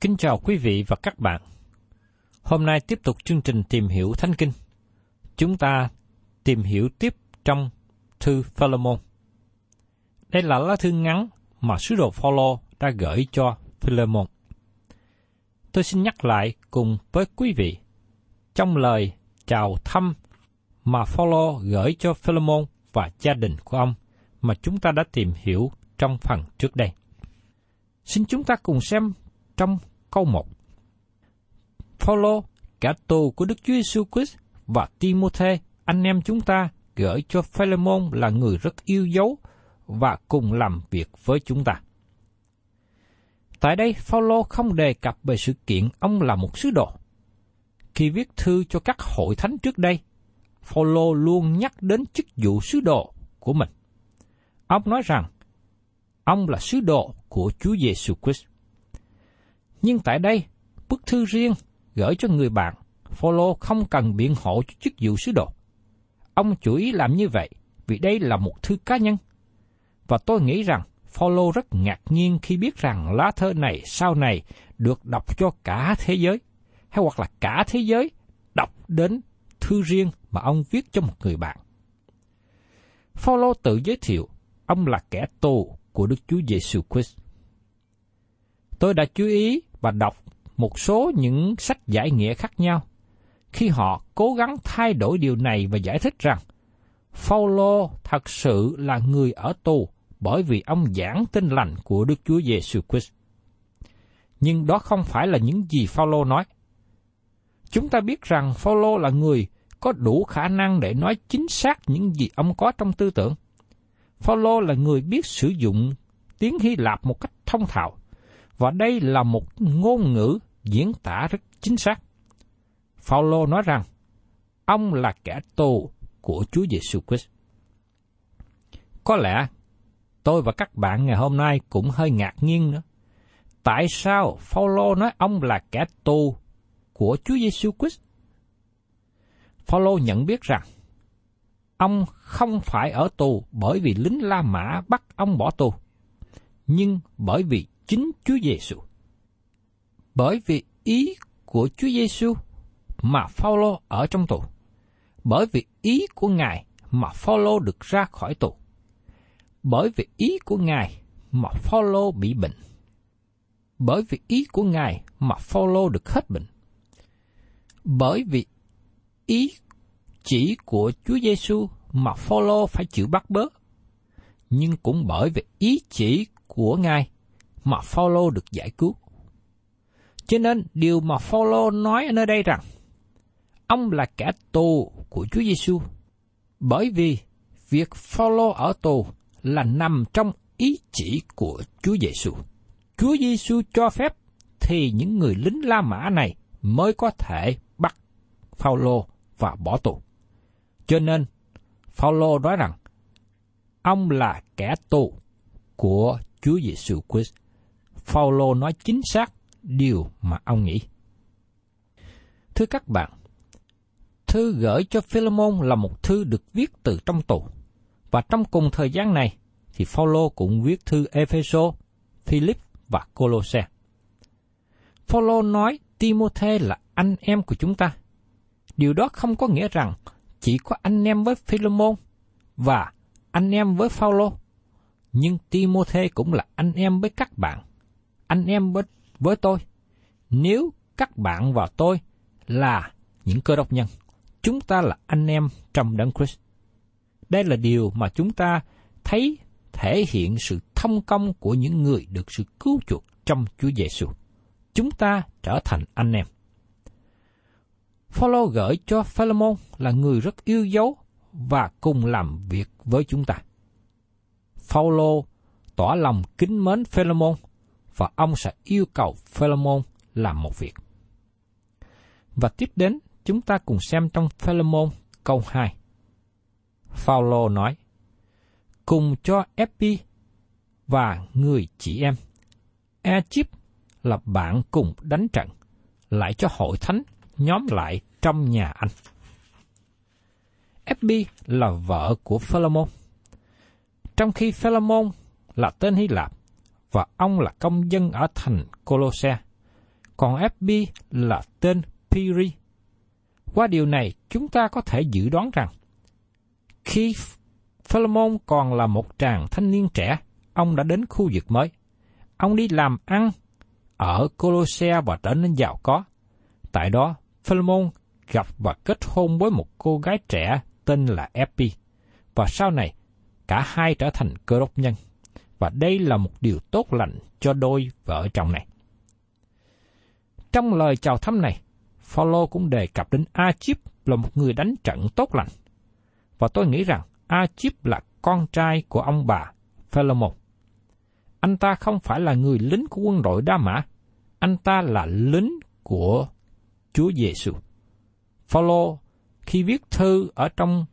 Kính chào quý vị và các bạn. Hôm nay tiếp tục chương trình tìm hiểu Thánh Kinh. Chúng ta tìm hiểu tiếp trong thư Philemon. Đây là lá thư ngắn mà sứ đồ Phaolô đã gửi cho Philemon. Tôi xin nhắc lại cùng với quý vị, trong lời chào thăm mà Phaolô gửi cho Philemon và gia đình của ông mà chúng ta đã tìm hiểu trong phần trước đây. Xin chúng ta cùng xem trong câu 1. Phaolô, cả tù của Đức Chúa Giêsu Christ và Timôthê, anh em chúng ta gửi cho Philemon là người rất yêu dấu và cùng làm việc với chúng ta. Tại đây, Phaolô không đề cập về sự kiện ông là một sứ đồ. Khi viết thư cho các hội thánh trước đây, Phaolô luôn nhắc đến chức vụ sứ đồ của mình. Ông nói rằng ông là sứ đồ của Chúa Giêsu Christ. Nhưng tại đây, bức thư riêng gửi cho người bạn, Phaolô không cần biện hộ cho chức vụ sứ đồ. Ông chủ ý làm như vậy vì đây là một thư cá nhân. Và tôi nghĩ rằng Phaolô rất ngạc nhiên khi biết rằng lá thơ này sau này được đọc cho cả thế giới, hay hoặc là cả thế giới đọc đến thư riêng mà ông viết cho một người bạn. Phaolô tự giới thiệu ông là kẻ tù của Đức Chúa Giêsu Christ. Tôi đã chú ý và đọc một số những sách giải nghĩa khác nhau khi họ cố gắng thay đổi điều này và giải thích rằng Phaolô thật sự là người ở tù bởi vì ông giảng tin lành của Đức Chúa Giêsu Christ. Nhưng đó không phải là những gì Phaolô nói. Chúng ta biết rằng Phaolô là người có đủ khả năng để nói chính xác những gì ông có trong tư tưởng. Phaolô là người biết sử dụng tiếng Hy Lạp một cách thông thạo, và đây là một ngôn ngữ diễn tả rất chính xác. Phaolô nói rằng ông là kẻ tù của Chúa Giêsu Christ. Có lẽ tôi và các bạn ngày hôm nay cũng hơi ngạc nhiên nữa. Tại sao Phaolô nói ông là kẻ tù của Chúa Giêsu Christ? Phaolô nhận biết rằng ông không phải ở tù bởi vì lính La Mã bắt ông bỏ tù, nhưng bởi vì chính Chúa Giêsu. Bởi vì ý của Chúa Giêsu mà Phaolô ở trong tù. Bởi vì ý của Ngài mà Phaolô được ra khỏi tù. Bởi vì ý của Ngài mà Phaolô bị bệnh. bởi vì ý của Ngài mà Phaolô được hết bệnh. Bởi vì ý chỉ của Chúa Giêsu mà Phaolô phải chịu bắt bớ, nhưng cũng bởi vì ý chỉ của Ngài mà Phaolô được giải cứu. Cho nên điều mà Phaolô nói ở nơi đây rằng ông là kẻ tù của Chúa Giêsu, bởi vì việc Phaolô ở tù là nằm trong ý chỉ của Chúa Giêsu. Chúa Giêsu cho phép thì những người lính La Mã này mới có thể bắt Phaolô và bỏ tù. Cho nên Phaolô nói rằng ông là kẻ tù của Chúa Giêsu Christ. Phaolô nói chính xác điều mà ông nghĩ. Thưa các bạn, thư gửi cho Philemon là một thư được viết từ trong tù. Và trong cùng thời gian này thì Phaolô cũng viết thư Epheso, Philip và Colosse. Phaolô nói Timôthê là anh em của chúng ta. Điều đó không có nghĩa rằng chỉ có anh em với Philemon và anh em với Phaolô, nhưng Timôthê cũng là anh em với các bạn, anh em với, với tôi. Nếu các bạn và tôi là những cơ đốc nhân, chúng ta là anh em trong đấng Christ. Đây là điều mà chúng ta thấy thể hiện sự thông công của những người được sự cứu chuộc trong Chúa Giêsu. Chúng ta trở thành anh em. Phaolô gửi cho Philemon là người rất yêu dấu và cùng làm việc với chúng ta. Phaolô tỏ lòng kính mến Philemon và ông sẽ yêu cầu Philemon làm một việc. Và tiếp đến, chúng ta cùng xem trong Philemon câu 2. Phaolô nói: Cùng cho Epi và người chị em. Egypt là bạn cùng đánh trận, lại cho hội thánh nhóm lại trong nhà anh. Epi là vợ của Philemon. Trong khi Philemon là tên Hy Lạp và ông là công dân ở thành Colosse, còn Epi là tên Piri. Qua điều này, chúng ta có thể dự đoán rằng khi Philemon còn là một chàng thanh niên trẻ, ông đã đến khu vực mới. Ông đi làm ăn ở Colosse và trở nên giàu có. Tại đó, Philemon gặp và kết hôn với một cô gái trẻ tên là Epi, và sau này cả hai trở thành cơ đốc nhân. Và đây là một điều tốt lành cho đôi vợ chồng này. Trong lời chào thăm này, Phaolô cũng đề cập đến Achip là một người đánh trận tốt lành. Và tôi nghĩ rằng Achip là con trai của ông bà Philemon. Anh ta không phải là người lính của quân đội Đa Mã, anh ta là lính của Chúa Giêsu. Phaolô khi viết thư ở trong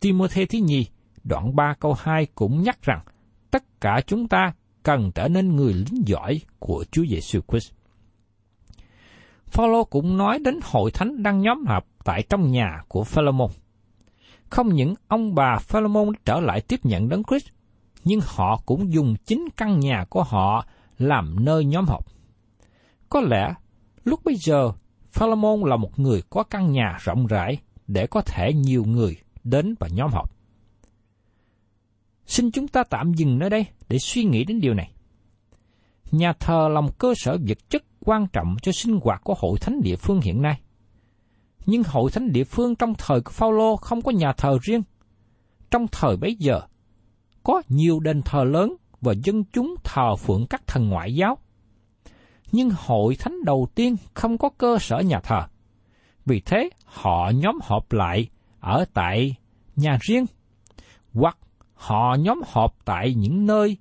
Timôthê thứ nhì, đoạn 3 câu 2 cũng nhắc rằng tất cả chúng ta cần trở nên người lính giỏi của Chúa Giêsu Christ. Phaolô cũng nói đến hội thánh đang nhóm họp tại trong nhà của Philemon. Không những ông bà Philemon trở lại tiếp nhận đấng Christ, nhưng họ cũng dùng chính căn nhà của họ làm nơi nhóm họp. Có lẽ lúc bây giờ Philemon là một người có căn nhà rộng rãi để có thể nhiều người đến và nhóm họp. Xin chúng ta tạm dừng nơi đây để suy nghĩ đến điều này. Nhà thờ là một cơ sở vật chất quan trọng cho sinh hoạt của hội thánh địa phương hiện nay. Nhưng hội thánh địa phương trong thời của Phaolô không có nhà thờ riêng. Trong thời bấy giờ, có nhiều đền thờ lớn và dân chúng thờ phượng các thần ngoại giáo. Nhưng hội thánh đầu tiên không có cơ sở nhà thờ. Vì thế, họ nhóm họp lại ở tại nhà riêng, hoặc họ nhóm họp tại những nơi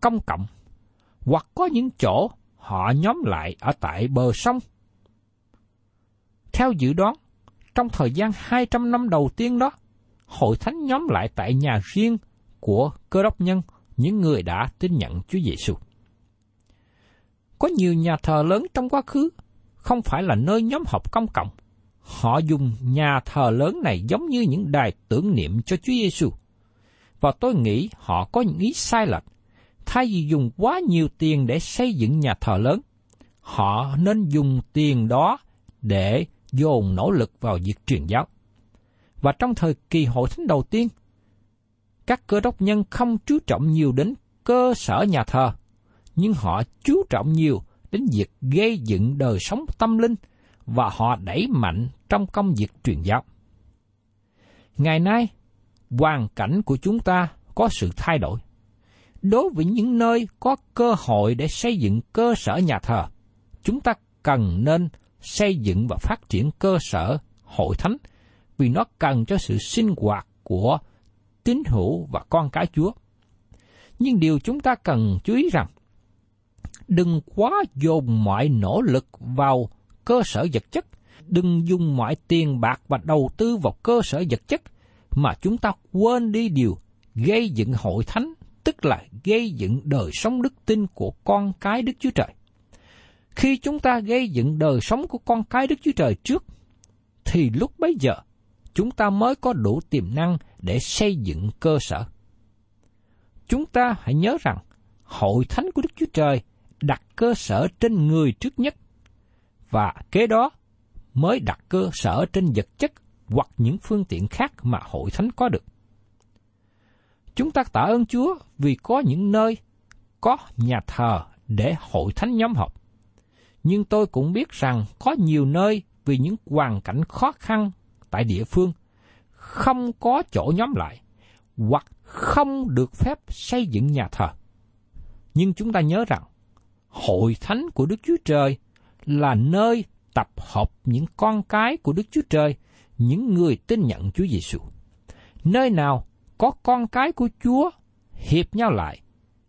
công cộng, hoặc có những chỗ họ nhóm lại ở tại bờ sông. Theo dự đoán, trong thời gian 200 năm đầu tiên đó, hội thánh nhóm lại tại nhà riêng của cơ đốc nhân, những người đã tin nhận Chúa Giêsu. Có nhiều nhà thờ lớn trong quá khứ không phải là nơi nhóm họp công cộng. Họ dùng nhà thờ lớn này giống như những đài tưởng niệm cho Chúa Giêsu. Và tôi nghĩ họ có những ý sai lệch. Thay vì dùng quá nhiều tiền để xây dựng nhà thờ lớn, họ nên dùng tiền đó để dồn nỗ lực vào việc truyền giáo. Và trong thời kỳ hội thánh đầu tiên, các cơ đốc nhân không chú trọng nhiều đến cơ sở nhà thờ, nhưng họ chú trọng nhiều đến việc gây dựng đời sống tâm linh và họ đẩy mạnh trong công việc truyền giáo. Ngày nay, hoàn cảnh của chúng ta có sự thay đổi. Đối với những nơi có cơ hội để xây dựng cơ sở nhà thờ, chúng ta cần nên xây dựng và phát triển cơ sở hội thánh vì nó cần cho sự sinh hoạt của tín hữu và con cái Chúa. Nhưng điều chúng ta cần chú ý rằng, đừng quá dồn mọi nỗ lực vào cơ sở vật chất, đừng dùng mọi tiền bạc và đầu tư vào cơ sở vật chất, mà chúng ta quên đi điều gây dựng hội thánh, tức là gây dựng đời sống đức tin của con cái Đức Chúa Trời. Khi chúng ta gây dựng đời sống của con cái Đức Chúa Trời trước, thì lúc bấy giờ chúng ta mới có đủ tiềm năng để xây dựng cơ sở. Chúng ta hãy nhớ rằng, hội thánh của Đức Chúa Trời đặt cơ sở trên người trước nhất, và kế đó mới đặt cơ sở trên vật chất hoặc những phương tiện khác mà hội thánh có được. Chúng ta tạ ơn Chúa vì có những nơi có nhà thờ để hội thánh nhóm họp. Nhưng tôi cũng biết rằng có nhiều nơi vì những hoàn cảnh khó khăn tại địa phương không có chỗ nhóm lại hoặc không được phép xây dựng nhà thờ. Nhưng chúng ta nhớ rằng hội thánh của Đức Chúa Trời là nơi tập hợp những con cái của Đức Chúa Trời, những người tin nhận Chúa Giêsu. Nơi nào có con cái của Chúa hiệp nhau lại,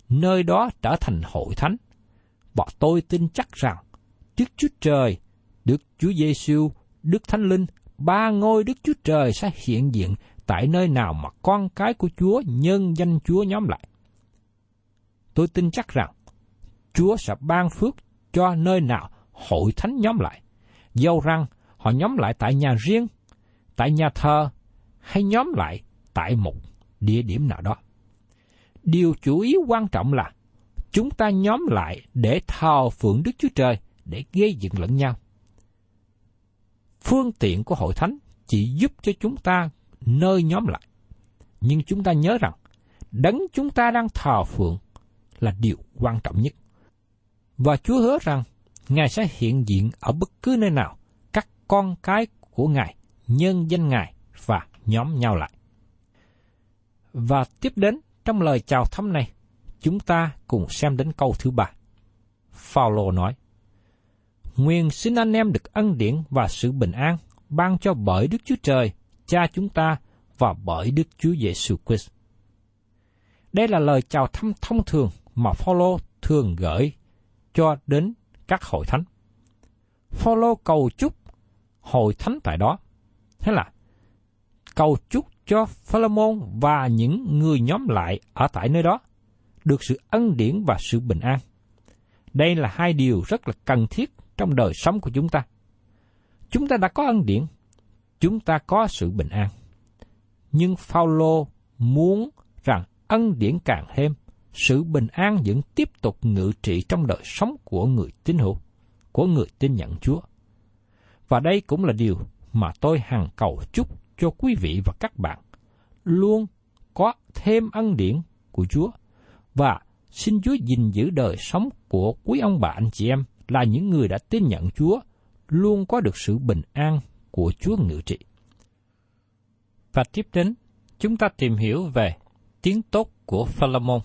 nơi đó trở thành hội thánh. Bọn tôi tin chắc rằng Đức Chúa Trời, Đức Chúa Giêsu, Đức Thánh Linh, ba ngôi Đức Chúa Trời sẽ hiện diện tại nơi nào mà con cái của Chúa nhân danh Chúa nhóm lại. Tôi tin chắc rằng Chúa sẽ ban phước cho nơi nào hội thánh nhóm lại. Dâu rằng họ nhóm lại tại nhà riêng, tại nhà thờ hay nhóm lại tại một địa điểm nào đó. Điều chủ yếu quan trọng là chúng ta nhóm lại để thờ phượng Đức Chúa Trời để gây dựng lẫn nhau. Phương tiện của hội thánh chỉ giúp cho chúng ta nơi nhóm lại. Nhưng chúng ta nhớ rằng, đấng chúng ta đang thờ phượng là điều quan trọng nhất. Và Chúa hứa rằng, Ngài sẽ hiện diện ở bất cứ nơi nào các con cái của Ngài, nhân danh Ngài và nhóm nhau lại. Và tiếp đến trong lời chào thăm này, chúng ta cùng xem đến câu thứ ba. Phaolô nói: Nguyện xin anh em được ân điển và sự bình an ban cho bởi Đức Chúa Trời, Cha chúng ta và bởi Đức Chúa Giêsu Christ. Đây là lời chào thăm thông thường mà Phaolô thường gửi cho đến các hội thánh. Phaolô cầu chúc hội thánh tại đó. Thế là cầu chúc cho Philemon và những người nhóm lại ở tại nơi đó được sự ân điển và sự bình an. Đây là hai điều rất là cần thiết trong đời sống của chúng ta. Chúng ta đã có ân điển, chúng ta có sự bình an. Nhưng Phaolô muốn rằng ân điển càng thêm, sự bình an vẫn tiếp tục ngự trị trong đời sống của người tín hữu, của người tin nhận Chúa. Và đây cũng là điều mà tôi hằng cầu chúc cho quý vị và các bạn luôn có thêm ân điển của Chúa và xin Chúa gìn giữ đời sống của quý ông bà anh chị em là những người đã tin nhận Chúa luôn có được sự bình an của Chúa ngự trị. Và tiếp đến, chúng ta tìm hiểu về tiếng tốt của Philemon.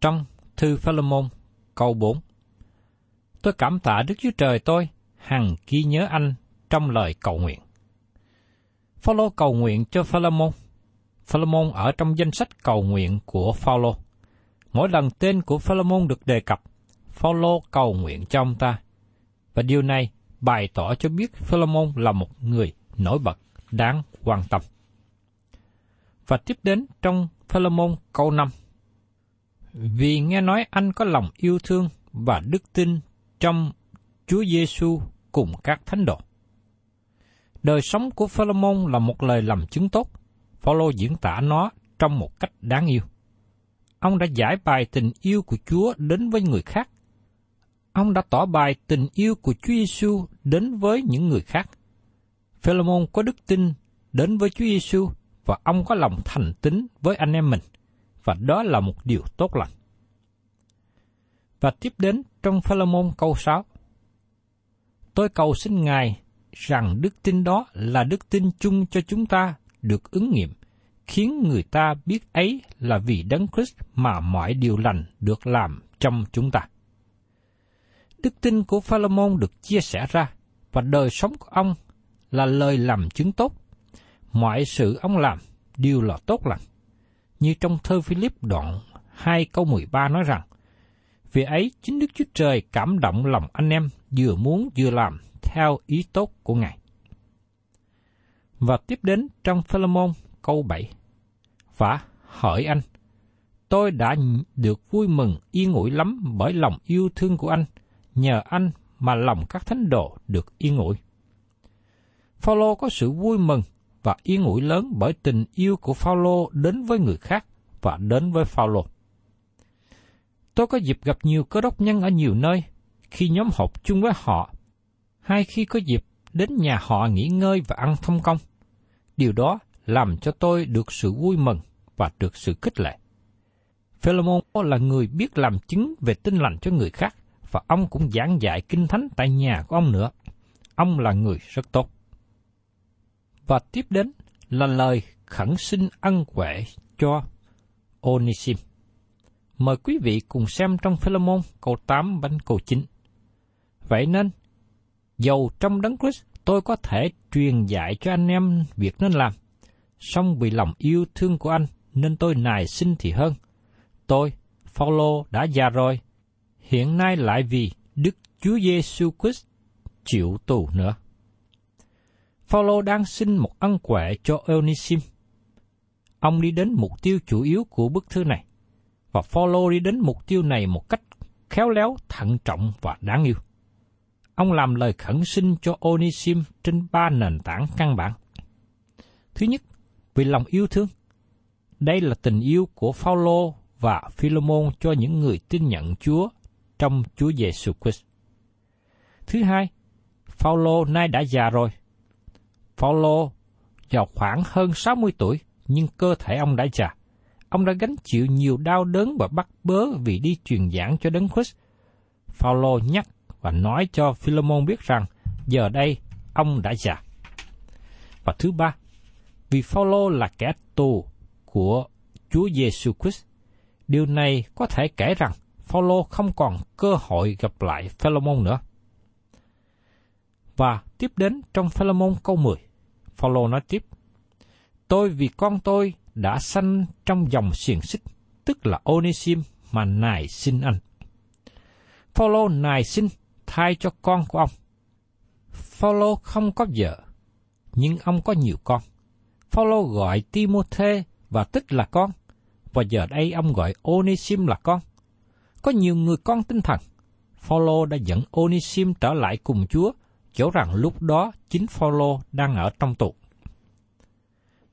Trong thư Philemon câu 4. Tôi cảm tạ Đức Chúa Trời tôi hằng ghi nhớ anh trong lời cầu nguyện. Phaolô cầu nguyện cho Philemon. Philemon ở trong danh sách cầu nguyện của Phaolô. Mỗi lần tên của Philemon được đề cập, Phaolô cầu nguyện cho ông ta. Và điều này bày tỏ cho biết Philemon là một người nổi bật, đáng quan tâm. Và tiếp đến trong Philemon câu 5. Vì nghe nói anh có lòng yêu thương và đức tin trong Chúa Giêsu cùng các thánh đồ. Đời sống của Philemon là một lời làm chứng tốt. Phaolô diễn tả nó trong một cách đáng yêu. Ông đã giải bài tình yêu của Chúa đến với người khác ông đã tỏ bài tình yêu của Chúa Giêsu đến với những người khác. Philemon có đức tin đến với Chúa Giêsu và ông có lòng thành tín với anh em mình, và đó là một điều tốt lành. Và tiếp đến trong Philemon câu 6. Tôi cầu xin Ngài rằng đức tin đó là đức tin chung cho chúng ta được ứng nghiệm, khiến người ta biết ấy là vì Đấng Christ mà mọi điều lành được làm trong chúng ta. Đức tin của Phaolômôn được chia sẻ ra và đời sống của ông là lời làm chứng tốt. Mọi sự ông làm đều là tốt lành. Như trong thơ Philip đoạn 2 câu 13 nói rằng, Vì ấy chính Đức Chúa Trời cảm động lòng anh em vừa muốn vừa làm theo ý tốt của Ngài. Và tiếp đến trong Philemon câu 7. Và hỏi anh, tôi đã được vui mừng yên ủi lắm bởi lòng yêu thương của anh, nhờ anh mà lòng các thánh đồ được yên ủi. Phaolô có sự vui mừng và yên ủi lớn bởi tình yêu của Phaolô đến với người khác và đến với Phaolô. Tôi có dịp gặp nhiều cơ đốc nhân ở nhiều nơi, khi nhóm họp chung với họ, hay khi có dịp đến nhà họ nghỉ ngơi và ăn thông công. Điều đó làm cho tôi được sự vui mừng và được sự khích lệ. Philemon là người biết làm chứng về tin lành cho người khác, và ông cũng giảng dạy kinh thánh tại nhà của ông nữa. Ông là người rất tốt. Và tiếp đến là lời khẩn xin ân huệ cho Onisim. Mời quý vị cùng xem trong Philemon câu 8 bánh câu 9. Vậy nên, dầu trong đấng Christ tôi có thể truyền dạy cho anh em việc nên làm, song vì lòng yêu thương của anh nên tôi nài xin thì hơn. Tôi, Phaolô đã già rồi, hiện nay lại vì Đức Chúa Giêsu Christ chịu tù nữa. Phaolô đang xin một ân huệ cho Onisim. Ông đi đến mục tiêu chủ yếu của bức thư này, và Phaolô đi đến mục tiêu này một cách khéo léo, thận trọng và đáng yêu. Ông làm lời khẩn xin cho Onisim trên ba nền tảng căn bản. Thứ nhất, vì lòng yêu thương. Đây là tình yêu của Phaolô và Philemon cho những người tin nhận Chúa trong Chúa Giêsu Christ. Thứ hai, Phaolô nay đã già rồi. Phaolô vào khoảng hơn 60 tuổi, nhưng cơ thể ông đã già. Ông đã gánh chịu nhiều đau đớn và bắt bớ vì đi truyền giảng cho Đấng Christ. Phaolô nhắc và nói cho Philemon biết rằng giờ đây ông đã già. Và thứ ba, vì Phaolô là kẻ tù của Chúa Giêsu Christ, điều này có thể kể rằng Phaolô không còn cơ hội gặp lại Philemon nữa. Và tiếp đến trong Philemon câu 10, Phaolô nói tiếp: Tôi vì con tôi đã sanh trong dòng xiềng xích, tức là Onesim mà nài xin anh. Phaolô nài xin thay cho con của ông. Phaolô không có vợ, nhưng ông có nhiều con. Phaolô gọi Timôthê và tích là con, và giờ đây ông gọi Onisim là con. Có nhiều người con tinh thần. Phaolô đã dẫn Onisim trở lại cùng Chúa, chỗ rằng lúc đó chính Phaolô đang ở trong tù.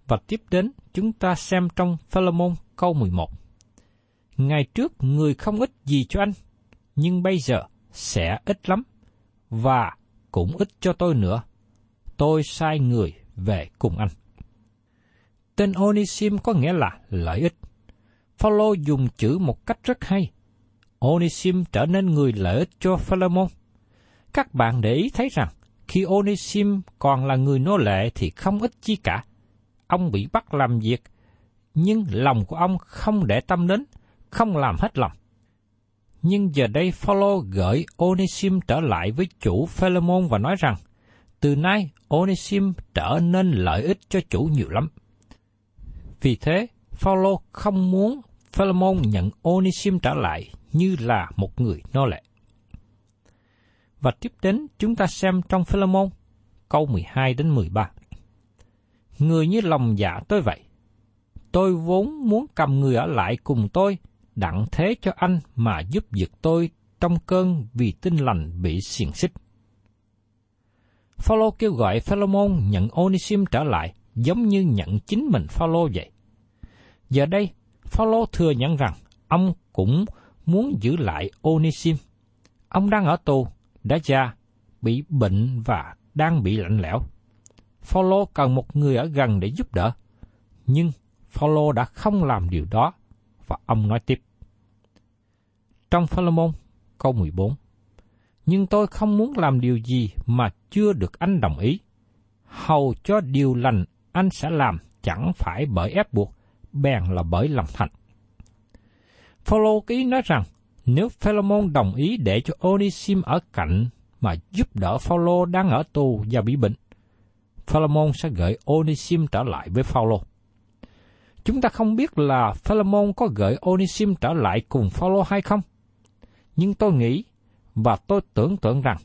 Và tiếp đến, chúng ta xem trong Philemon câu 11. Ngày trước người không ít gì cho anh, nhưng bây giờ sẽ ít lắm, và cũng ít cho tôi nữa. Tôi sai người về cùng anh. Tên Onisim có nghĩa là lợi ích. Phaolô dùng chữ một cách rất hay. Onisim trở nên người lợi ích cho Philemon. Các bạn để ý thấy rằng, khi Onisim còn là người nô lệ thì không ít chi cả. Ông bị bắt làm việc, nhưng lòng của ông không để tâm đến, không làm hết lòng. Nhưng giờ đây Phaolô gửi Onisim trở lại với chủ Philemon và nói rằng, từ nay Onisim trở nên lợi ích cho chủ nhiều lắm. Vì thế, Phaolô không muốn Philemon nhận Onisim trở lại như là một người nô lệ. Và tiếp đến chúng ta xem trong Philemon câu 12 đến 13. Người như lòng dạ tôi vậy. Tôi vốn muốn cầm người ở lại cùng tôi, đặng thế cho anh mà giúp việc tôi trong cơn vì tin lành bị xiềng xích. Phaolô kêu gọi Philemon nhận Onisim trở lại, giống như nhận chính mình Phaolô vậy. Giờ đây, Phaolô thừa nhận rằng ông cũng muốn giữ lại Onisim. Ông đang ở tù, đã già, bị bệnh và đang bị lạnh lẽo. Phaolô cần một người ở gần để giúp đỡ, nhưng Phaolô đã không làm điều đó và ông nói tiếp. Trong Philemon câu 14 nhưng tôi không muốn làm điều gì mà chưa được anh đồng ý. Hầu cho điều lành anh sẽ làm chẳng phải bởi ép buộc, bèn là bởi lòng thành. Phaolô ký nói rằng nếu Philemon đồng ý để cho Onisim ở cạnh mà giúp đỡ Phaolô đang ở tù và bị bệnh, Philemon sẽ gửi Onisim trở lại với Phaolô. Chúng ta không biết là Philemon có gửi Onisim trở lại cùng Phaolô hay không, nhưng tôi nghĩ và tôi tưởng tượng rằng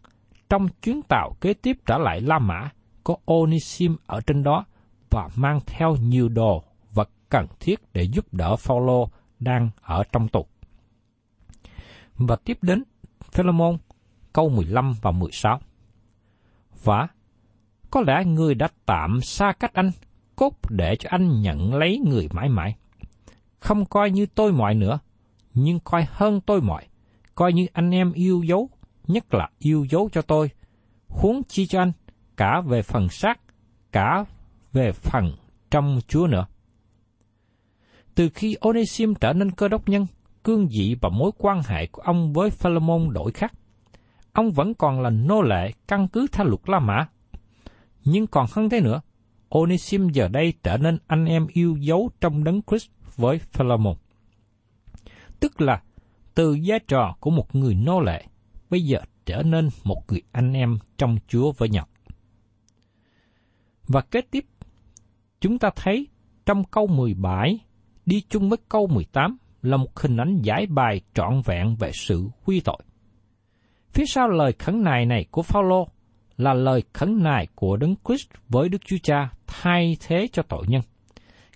trong chuyến tàu kế tiếp trở lại La Mã có Onisim ở trên đó và mang theo nhiều đồ vật cần thiết để giúp đỡ Phaolô đang ở trong tù. Và tiếp đến Philemon câu 15 và 16. Và có lẽ người đã tạm xa cách anh, cốt để cho anh nhận lấy người mãi mãi. Không coi như tôi mọi nữa, nhưng coi hơn tôi mọi, coi như anh em yêu dấu, nhất là yêu dấu cho tôi, huống chi cho anh, cả về phần xác, cả về phần trong Chúa nữa. Từ khi Onesim trở nên cơ đốc nhân, cương vị và mối quan hệ của ông với Philemon đổi khác. Ông vẫn còn là nô lệ căn cứ theo luật La Mã. Nhưng còn hơn thế nữa, Onesim giờ đây trở nên anh em yêu dấu trong đấng Christ với Philemon. Tức là từ giá trò của một người nô lệ, bây giờ trở nên một người anh em trong Chúa với nhau. Và kế tiếp, chúng ta thấy trong câu 17 đi chung với câu 18 là một hình ảnh giải bài trọn vẹn về sự quy tội. Phía sau lời khẩn nài này của Phaolô là lời khẩn nài của Đấng Christ với Đức Chúa Cha thay thế cho tội nhân.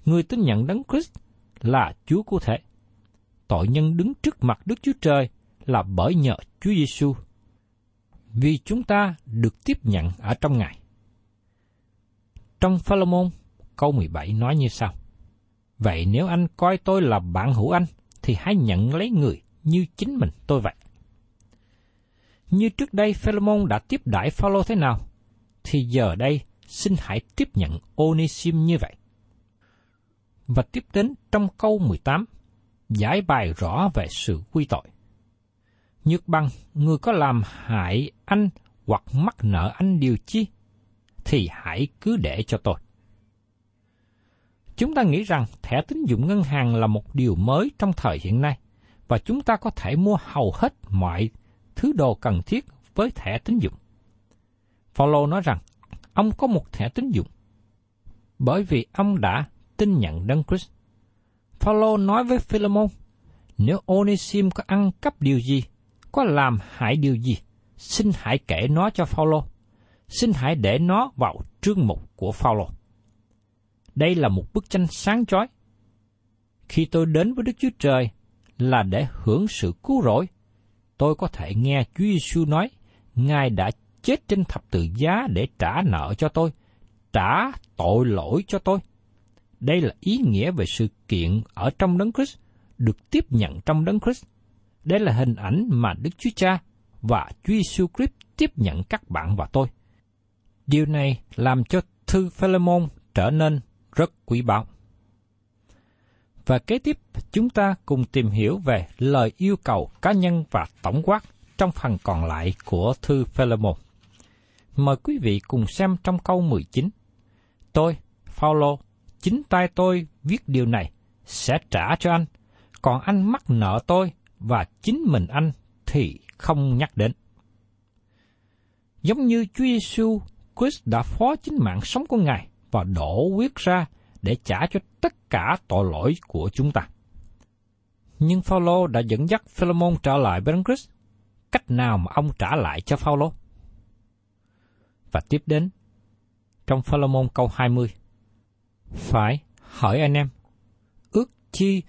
Người tin nhận Đấng Christ là Chúa của thể. Tội nhân đứng trước mặt Đức Chúa Trời là bởi nhờ Chúa Giêsu. Vì chúng ta được tiếp nhận ở trong Ngài. Trong Philemon, câu 17 nói như sau. Vậy nếu anh coi tôi là bạn hữu anh, thì hãy nhận lấy người như chính mình tôi vậy. Như trước đây Philemon đã tiếp đãi Phaolô thế nào, thì giờ đây xin hãy tiếp nhận Onesim như vậy. Và tiếp đến trong câu 18, giải bài rõ về sự quy tội. Nhược bằng người có làm hại anh hoặc mắc nợ anh điều chi, thì hãy cứ để cho tôi. Chúng ta nghĩ rằng thẻ tín dụng ngân hàng là một điều mới trong thời hiện nay, và chúng ta có thể mua hầu hết mọi thứ đồ cần thiết với thẻ tín dụng. Paulo nói rằng ông có một thẻ tín dụng bởi vì ông đã tin nhận Đấng Christ. Phaolô nói với Philemon, nếu Onesim có ăn cắp điều gì, có làm hại điều gì, xin hãy kể nó cho Phaolô, Xin hãy để nó vào trương mục của Phaolô. Đây là một bức tranh sáng chói. Khi tôi đến với Đức Chúa Trời là để hưởng sự cứu rỗi, tôi có thể nghe Chúa Giêsu nói, Ngài đã chết trên thập tự giá để trả nợ cho tôi, trả tội lỗi cho tôi. Đây là ý nghĩa về sự kiện ở trong Đấng Christ, được tiếp nhận trong Đấng Christ. Đây là hình ảnh mà Đức Chúa Cha và Chúa Giêsu Christ tiếp nhận các bạn và tôi. Điều này làm cho thư Philemon trở nên rất quý báu. Và kế tiếp, chúng ta cùng tìm hiểu về lời yêu cầu cá nhân và tổng quát trong phần còn lại của thư Philemon. Mời quý vị cùng xem trong câu 19. Tôi, Phaolô, chính tay tôi viết điều này sẽ trả cho anh, còn anh mắc nợ tôi và chính mình anh thì không nhắc đến. Giống như Chúa Giêsu Christ đã phó chính mạng sống của Ngài và đổ huyết ra để trả cho tất cả tội lỗi của chúng ta. Nhưng Phaolô đã dẫn dắt Philemon trở lại với Christ. Cách nào mà ông trả lại cho Phaolô? Và tiếp đến trong Philemon câu 20. Phải hỏi anh em, ước chi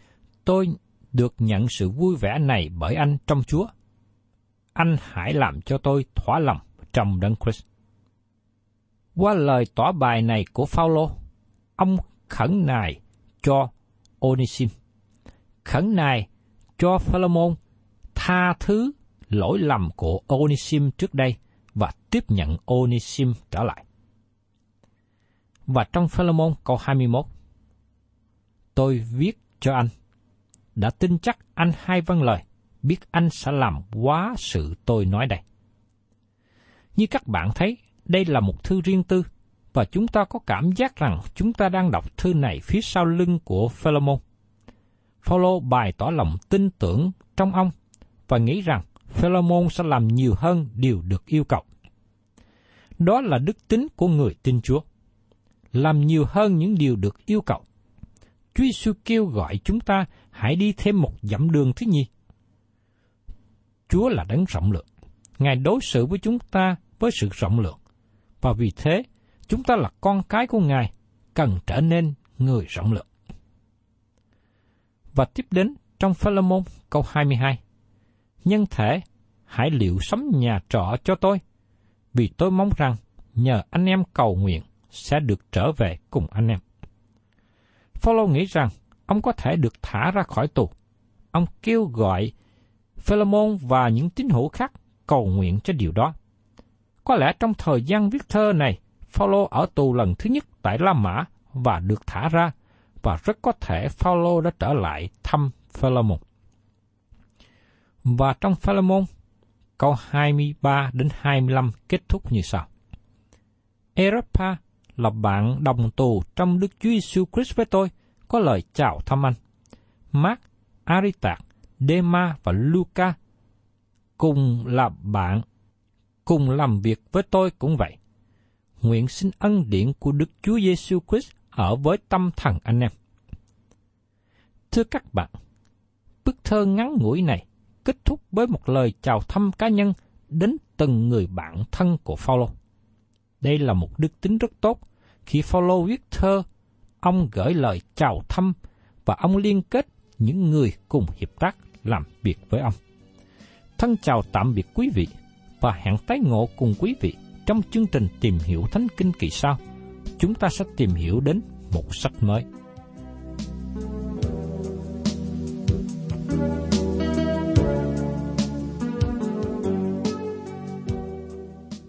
tôi được nhận sự vui vẻ này bởi anh trong Chúa. Anh hãy làm cho tôi thỏa lòng trong đấng Christ. Qua lời tỏ bài này của Phaolô, ông khẩn nài cho Onisim, khẩn nài cho Philemon tha thứ lỗi lầm của Onisim trước đây và tiếp nhận Onisim trở lại. Và trong Philemon câu 21, tôi viết cho anh, đã tin chắc anh hai văn lời, biết anh sẽ làm quá sự tôi nói đây. Như các bạn thấy, đây là một thư riêng tư, và chúng ta có cảm giác rằng chúng ta đang đọc thư này phía sau lưng của Philemon. Phaolô bày tỏ lòng tin tưởng trong ông và nghĩ rằng Philemon sẽ làm nhiều hơn điều được yêu cầu. Đó là đức tính của người tin Chúa. Làm nhiều hơn những điều được yêu cầu. Chúa Giêsu kêu gọi chúng ta hãy đi thêm một dặm đường thứ nhì. Chúa là đấng rộng lượng. Ngài đối xử với chúng ta với sự rộng lượng. Và vì thế, chúng ta là con cái của Ngài, cần trở nên người rộng lượng. Và tiếp đến trong Philemon câu 22. Nhân thể, hãy liệu sắm nhà trọ cho tôi, vì tôi mong rằng nhờ anh em cầu nguyện sẽ được trở về cùng anh em. Phaolô nghĩ rằng ông có thể được thả ra khỏi tù. Ông kêu gọi Philemon và những tín hữu khác cầu nguyện cho điều đó. Có lẽ trong thời gian viết thơ này, Phaolô ở tù lần thứ nhất tại La Mã và được thả ra, và rất có thể Phaolô đã trở lại thăm Philemon. Và trong Philemon, câu 23 đến 25 kết thúc như sau. Eropa là bạn đồng tù trong Đức Chúa Giêsu Christ với tôi, có lời chào thăm anh. Mark, Aritạc, Dema và Luca cùng là bạn, cùng làm việc với tôi cũng vậy. Nguyện xin ân điển của Đức Chúa Giêsu Christ ở với tâm thần anh em. Thưa các bạn, bức thơ ngắn ngủi này kết thúc với một lời chào thăm cá nhân đến từng người bạn thân của Phaolô. Đây là một đức tính rất tốt khi Phaolô viết thơ, ông gửi lời chào thăm và ông liên kết những người cùng hiệp tác làm việc với ông. Thân chào tạm biệt quý vị và hẹn tái ngộ cùng quý vị trong chương trình tìm hiểu Thánh Kinh kỳ sau. Chúng ta sẽ tìm hiểu đến một sách mới.